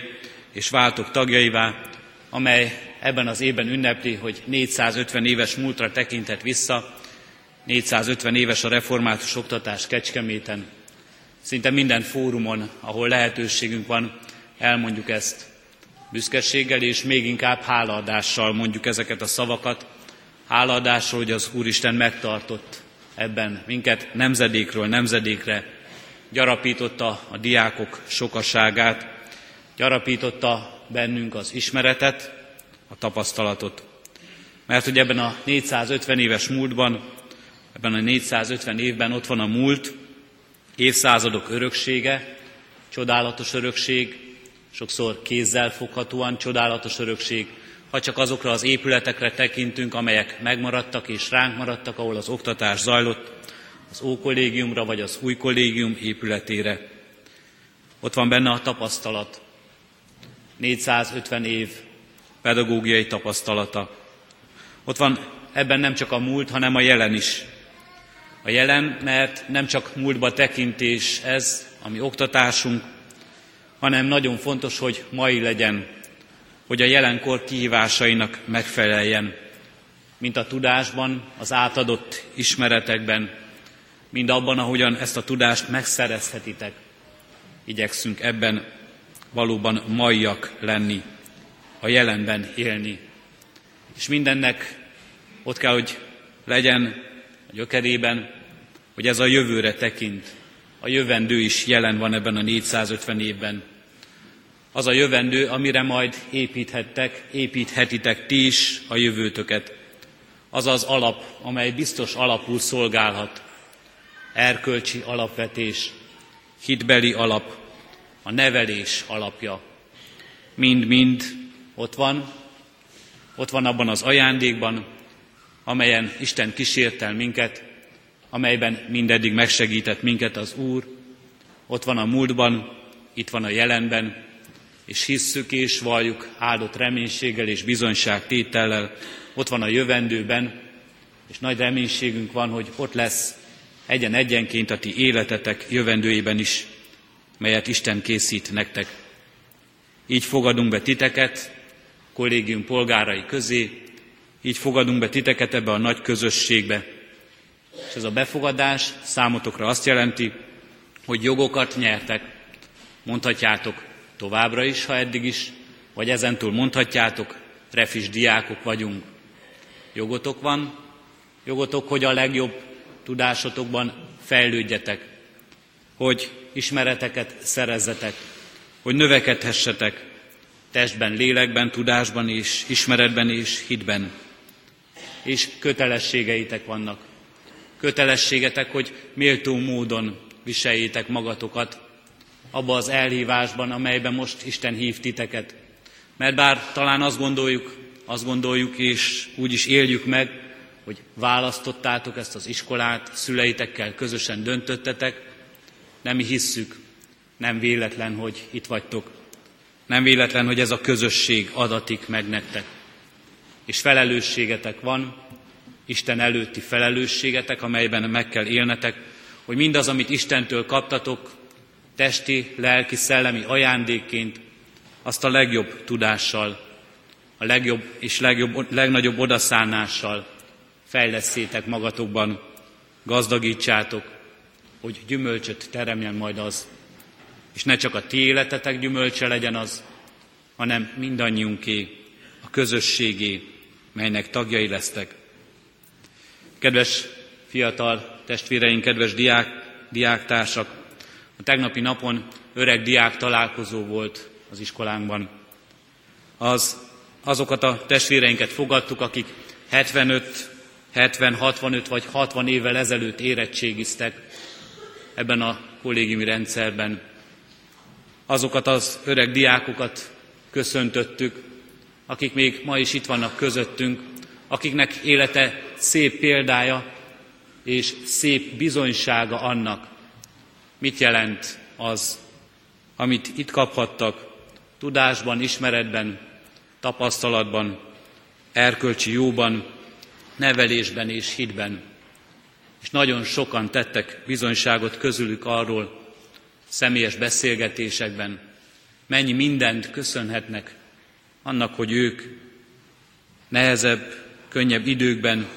és váltok tagjaivá, amely ebben az évben ünnepli, hogy 450 éves múltra tekintett vissza, 450 éves a református oktatás Kecskeméten. Szinte minden fórumon, ahol lehetőségünk van, elmondjuk ezt. Büszkeséggel és még inkább hálaadással mondjuk ezeket a szavakat. Hálaadással, hogy az Úristen megtartott ebben minket nemzedékről nemzedékre, gyarapította a diákok sokaságát, gyarapította bennünk az ismeretet, a tapasztalatot. Mert hogy ebben a 450 éves múltban, ebben a 450 évben ott van a múlt, évszázadok öröksége, csodálatos örökség, sokszor kézzel foghatóan csodálatos örökség, ha csak azokra az épületekre tekintünk, amelyek megmaradtak és ránk maradtak, ahol az oktatás zajlott, az ókollégiumra vagy az új kollégium épületére. Ott van benne a tapasztalat, 450 év pedagógiai tapasztalata. Ott van ebben nem csak a múlt, hanem a jelen is. A jelen, mert nem csak múltba tekintés ez, ami oktatásunk, hanem nagyon fontos, hogy mai legyen, hogy a jelenkor kihívásainak megfeleljen, mint a tudásban, az átadott ismeretekben, mind abban, ahogyan ezt a tudást megszerezhetitek. Igyekszünk ebben valóban majjak lenni, a jelenben élni. És mindennek ott kell, hogy legyen a gyökerében, hogy ez a jövőre tekint. A jövendő is jelen van ebben a 450 évben. Az a jövendő, amire majd építhettek, építhetitek ti is a jövőtöket. Az az alap, amely biztos alapul szolgálhat erkölcsi alapvetés, hitbeli alap, a nevelés alapja. Mind-mind ott van, ott van abban az ajándékban, amelyen Isten kísértel minket, amelyben mindeddig megsegített minket az Úr. Ott van a múltban, itt van a jelenben, és hisszük és valljuk áldott reménységgel és bizonyságtétellel. Ott van a jövendőben, és nagy reménységünk van, hogy ott lesz egyen egyenként a ti életetek jövendőjében is, melyet Isten készít nektek. Így fogadunk be titeket, kollégium polgárai közé, így fogadunk be titeket ebbe a nagy közösségbe. És ez a befogadás számotokra azt jelenti, hogy jogokat nyertek. Mondhatjátok továbbra is, ha eddig is, vagy ezentúl mondhatjátok, refis diákok vagyunk. Jogotok van, jogotok, hogy a legjobb tudásotokban fejlődjetek, hogy ismereteket szerezzetek, hogy növekedhessetek testben, lélekben, tudásban és ismeretben és hitben. És kötelességeitek vannak. Kötelességetek, hogy méltó módon viseljétek magatokat abba az elhívásban, amelyben most Isten hív titeket. Mert bár talán azt gondoljuk, azt gondoljuk és úgy is éljük meg, hogy választottátok ezt az iskolát, szüleitekkel közösen döntöttetek. Nem mi hisszük, nem véletlen, hogy itt vagytok. Nem véletlen, hogy ez a közösség adatik meg nektek. És felelősségetek van, Isten előtti felelősségetek, amelyben meg kell élnetek, hogy mindaz, amit Istentől kaptatok, testi, lelki, szellemi ajándékként, azt a legjobb tudással, a legjobb és legjobb, legnagyobb odaszánással fejleszétek magatokban, gazdagítsátok, hogy gyümölcsöt teremjen majd az. És ne csak a ti életetek gyümölcse legyen az, hanem mindannyiunké, a közösségé, melynek tagjai lesztek. Kedves fiatal testvéreink, kedves diák, diáktársak, a tegnapi napon öreg diák találkozó volt az iskolánkban. Az, azokat a testvéreinket fogadtuk, akik 75, 70, 65 vagy 60 évvel ezelőtt érettségiztek ebben a kollégiumi rendszerben. Azokat az öreg diákokat köszöntöttük, akik még ma is itt vannak közöttünk, akiknek élete szép példája és szép bizonysága annak, mit jelent az, amit itt kaphattak, tudásban, ismeretben, tapasztalatban, erkölcsi jóban, nevelésben és hitben. És nagyon sokan tettek bizonyságot közülük arról, személyes beszélgetésekben, mennyi mindent köszönhetnek annak, hogy ők nehezebb, könnyebb időkben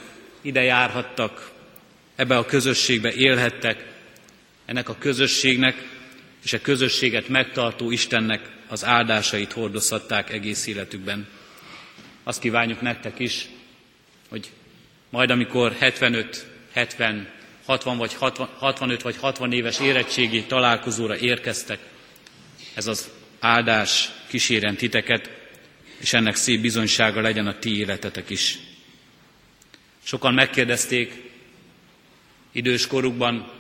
ide járhattak, ebbe a közösségbe élhettek, ennek a közösségnek és a közösséget megtartó Istennek az áldásait hordozhatták egész életükben. Azt kívánjuk nektek is, hogy majd amikor 75, 70, 60 vagy 60, 65 vagy 60 éves érettségi találkozóra érkeztek, ez az áldás kíséren titeket, és ennek szép bizonysága legyen a ti életetek is. Sokan megkérdezték idős korukban,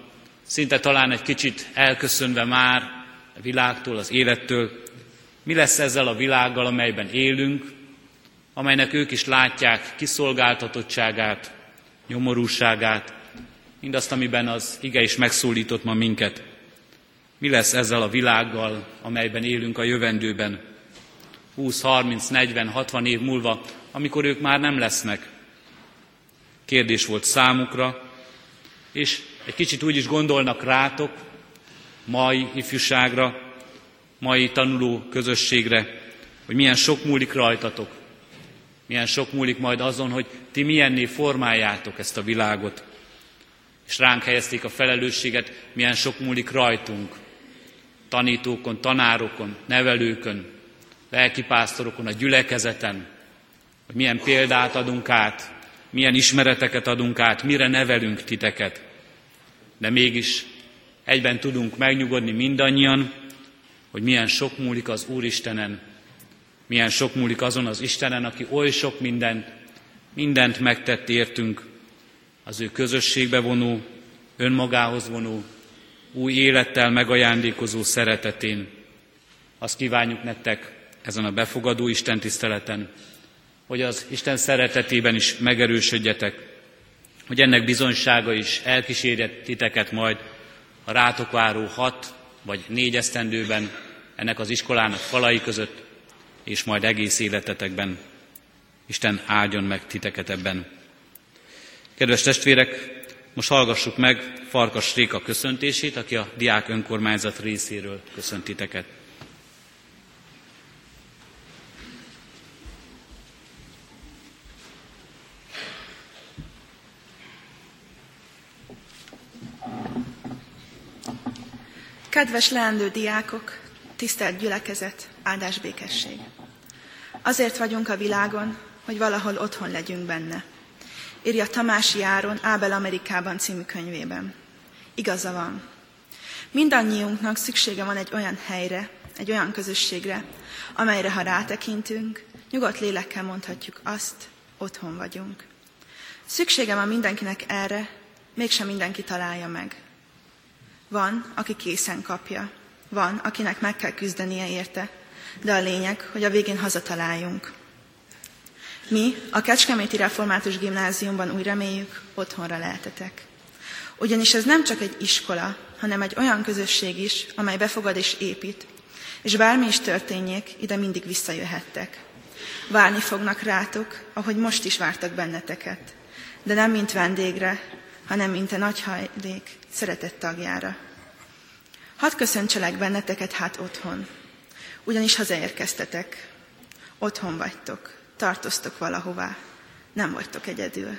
szinte talán egy kicsit elköszönve már a világtól, az élettől, mi lesz ezzel a világgal, amelyben élünk, amelynek ők is látják kiszolgáltatottságát, nyomorúságát, mindazt, amiben az ige is megszólított ma minket. Mi lesz ezzel a világgal, amelyben élünk a jövendőben, 20, 30, 40, 60 év múlva, amikor ők már nem lesznek? Kérdés volt számukra, és egy kicsit úgy is gondolnak rátok, mai ifjúságra, mai tanuló közösségre, hogy milyen sok múlik rajtatok, milyen sok múlik majd azon, hogy ti milyenné formáljátok ezt a világot. És ránk helyezték a felelősséget, milyen sok múlik rajtunk, tanítókon, tanárokon, nevelőkön, lelkipásztorokon, a gyülekezeten, hogy milyen példát adunk át, milyen ismereteket adunk át, mire nevelünk titeket. De mégis egyben tudunk megnyugodni mindannyian, hogy milyen sok múlik az Úristenen, milyen sok múlik azon az Istenen, aki oly sok mindent, mindent megtett értünk, az ő közösségbe vonó, önmagához vonó, új élettel megajándékozó szeretetén. Azt kívánjuk nektek ezen a befogadó Isten tiszteleten, hogy az Isten szeretetében is megerősödjetek, hogy ennek bizonysága is elkísérje titeket majd a rátok váró hat vagy négy esztendőben ennek az iskolának falai között, és majd egész életetekben. Isten áldjon meg titeket ebben. Kedves testvérek, most hallgassuk meg Farkas Réka köszöntését, aki a diák önkormányzat részéről köszönt titeket. Kedves leendő diákok, tisztelt gyülekezet, áldás békesség! Azért vagyunk a világon, hogy valahol otthon legyünk benne. Írja Tamási Áron Ábel Amerikában című könyvében. Igaza van. Mindannyiunknak szüksége van egy olyan helyre, egy olyan közösségre, amelyre ha rátekintünk, nyugodt lélekkel mondhatjuk azt, otthon vagyunk. Szüksége van mindenkinek erre, mégsem mindenki találja meg. Van, aki készen kapja, van, akinek meg kell küzdenie érte, de a lényeg, hogy a végén hazataláljunk. Mi, a Kecskeméti Református Gimnáziumban úgy reméljük, otthonra lehetetek. Ugyanis ez nem csak egy iskola, hanem egy olyan közösség is, amely befogad és épít, és bármi is történjék, ide mindig visszajöhettek. Várni fognak rátok, ahogy most is vártak benneteket, de nem mint vendégre, hanem mint a nagy hajlék szeretett tagjára. Hadd köszöntselek benneteket hát otthon, ugyanis hazaérkeztetek. Otthon vagytok, tartoztok valahová, nem vagytok egyedül.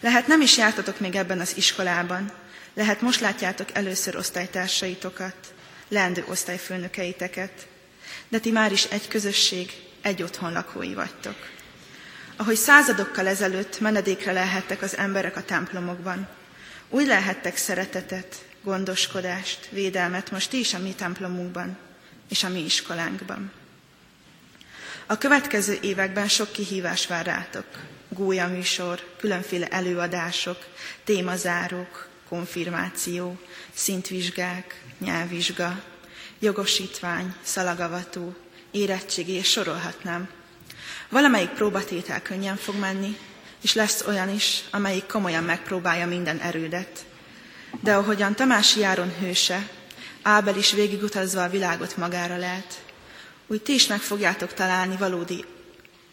Lehet nem is jártatok még ebben az iskolában, lehet most látjátok először osztálytársaitokat, leendő osztályfőnökeiteket, de ti már is egy közösség, egy otthon lakói vagytok. Ahogy századokkal ezelőtt menedékre lehettek az emberek a templomokban, úgy lehettek szeretetet, gondoskodást, védelmet most is a mi templomunkban és a mi iskolánkban. A következő években sok kihívás vár rátok. Gólya műsor, különféle előadások, témazárók, konfirmáció, szintvizsgák, nyelvvizsga, jogosítvány, szalagavató, érettségi, és sorolhatnám. Valamelyik próbatétel könnyen fog menni, és lesz olyan is, amelyik komolyan megpróbálja minden erődet. De ahogyan Tamási Járon hőse, Ábel is végigutazva a világot magára lehet, úgy ti is meg fogjátok találni valódi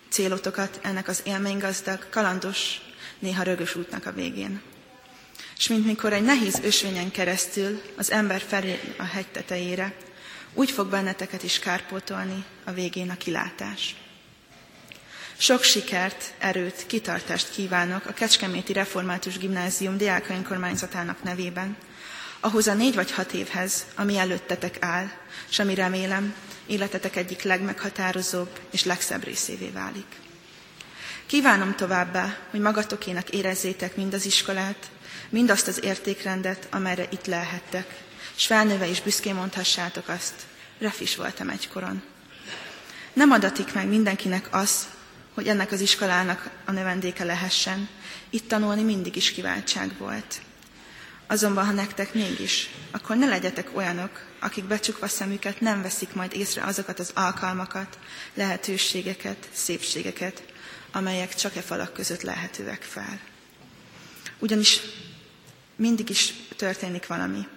célotokat ennek az élménygazdag, kalandos, néha rögös útnak a végén. És mint mikor egy nehéz ösvényen keresztül az ember felé a hegy tetejére, úgy fog benneteket is kárpótolni a végén a kilátás. Sok sikert, erőt, kitartást kívánok a Kecskeméti Református Gimnázium diákainkormányzatának nevében, ahhoz a négy vagy hat évhez, ami előttetek áll, és ami remélem, életetek egyik legmeghatározóbb és legszebb részévé válik. Kívánom továbbá, hogy magatokének érezzétek mind az iskolát, mind azt az értékrendet, amelyre itt lehettek, és felnőve is büszkén mondhassátok azt, refis voltam egykoron. Nem adatik meg mindenkinek az, hogy ennek az iskolának a növendéke lehessen. Itt tanulni mindig is kiváltság volt. Azonban, ha nektek mégis, akkor ne legyetek olyanok, akik becsukva szemüket nem veszik majd észre azokat az alkalmakat, lehetőségeket, szépségeket, amelyek csak e falak között lehetőek fel. Ugyanis mindig is történik valami.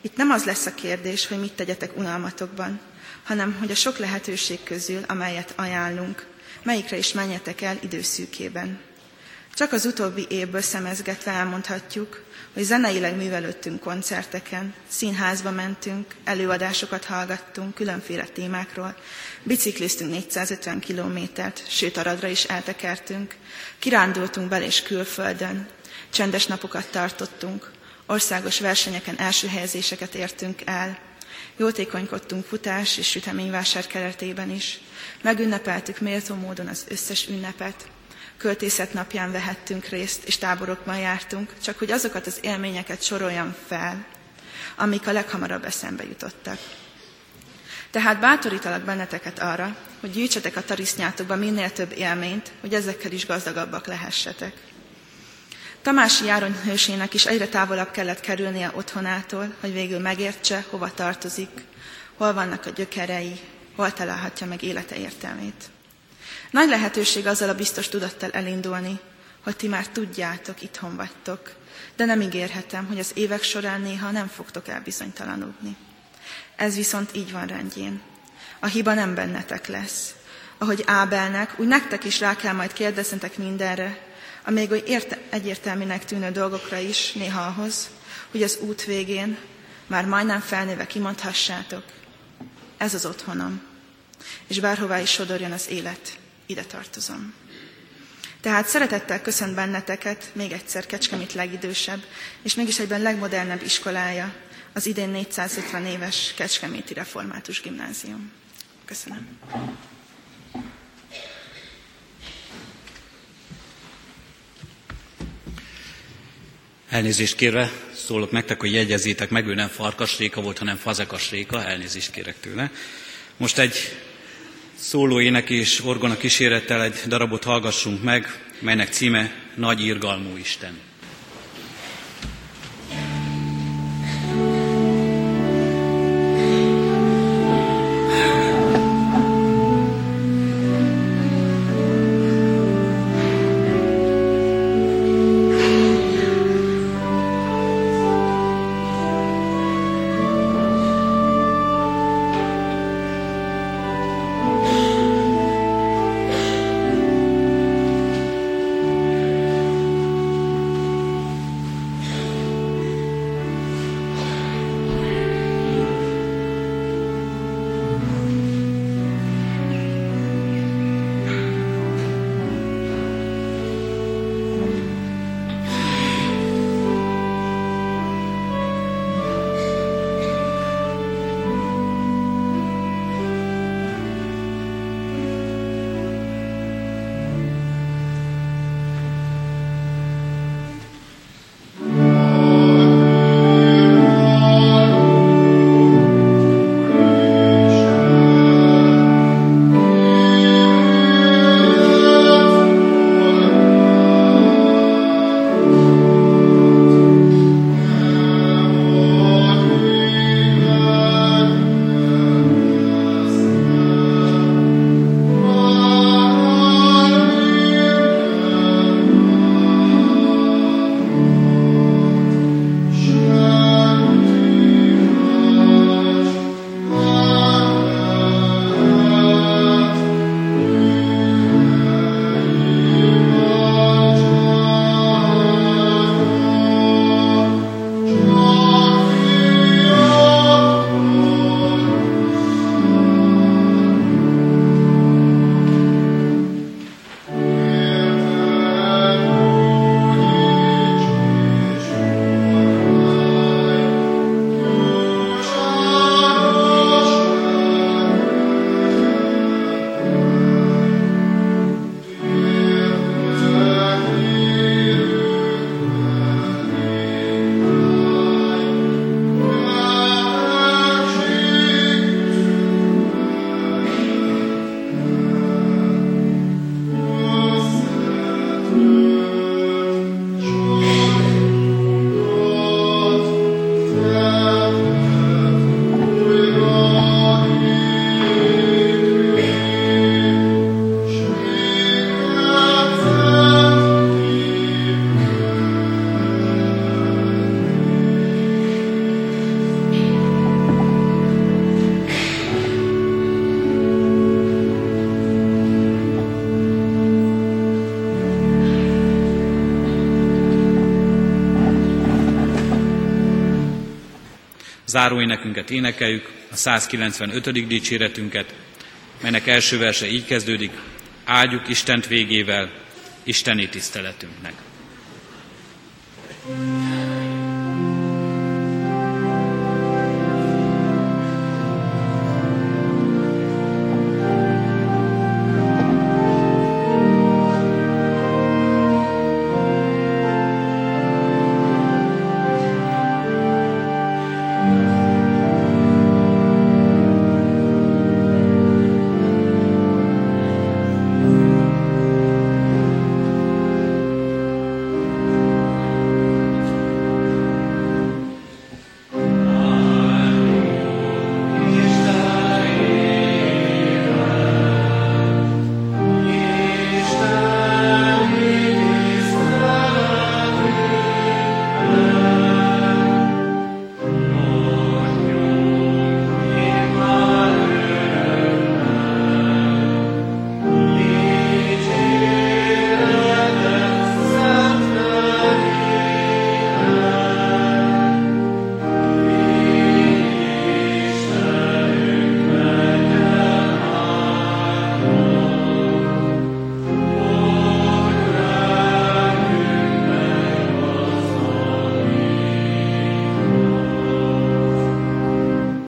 Itt nem az lesz a kérdés, hogy mit tegyetek unalmatokban, hanem hogy a sok lehetőség közül, amelyet ajánlunk, melyikre is menjetek el időszűkében. Csak az utóbbi évből szemezgetve elmondhatjuk, hogy zeneileg művelődtünk koncerteken, színházba mentünk, előadásokat hallgattunk különféle témákról, bicikliztünk 450 kilométert, sőt Aradra is eltekertünk, kirándultunk bel és külföldön, csendes napokat tartottunk, országos versenyeken első helyezéseket értünk el, jótékonykodtunk futás és süteményvásár keretében is, megünnepeltük méltó módon az összes ünnepet, költészet napján vehettünk részt, és táborokban jártunk, csak hogy azokat az élményeket soroljam fel, amik a leghamarabb eszembe jutottak. Tehát bátorítalak benneteket arra, hogy gyűjtsetek a tarisznyátokba minél több élményt, hogy ezekkel is gazdagabbak lehessetek. Tamási Járon hősének is egyre távolabb kellett kerülnie otthonától, hogy végül megértse, hova tartozik, hol vannak a gyökerei, hol találhatja meg élete értelmét. Nagy lehetőség azzal a biztos tudattal elindulni, hogy ti már tudjátok, itthon vagytok, de nem ígérhetem, hogy az évek során néha nem fogtok elbizonytalanodni. Ez viszont így van rendjén. A hiba nem bennetek lesz. Ahogy Ábelnek, úgy nektek is rá kell majd kérdeznetek mindenre, a még oly érte, egyértelműnek tűnő dolgokra is néha ahhoz, hogy az út végén már majdnem felnőve kimondhassátok, ez az otthonom, és bárhová is sodorjon az élet, ide tartozom. Tehát szeretettel köszönt benneteket még egyszer Kecskemét legidősebb, és mégis egyben legmodernebb iskolája, az idén 450 éves Kecskeméti Református Gimnázium. Köszönöm. Elnézést kérve szólok nektek, hogy jegyezzétek meg, ő nem farkas réka volt, hanem fazekas réka, elnézést kérek tőle. Most egy szólóének és orgona kísérettel egy darabot hallgassunk meg, melynek címe Nagy írgalmú Isten. Záróénekünket énekeljük, a 195. dicséretünket, melynek első verse így kezdődik, áldjuk Istent végével, Isteni tiszteletünknek.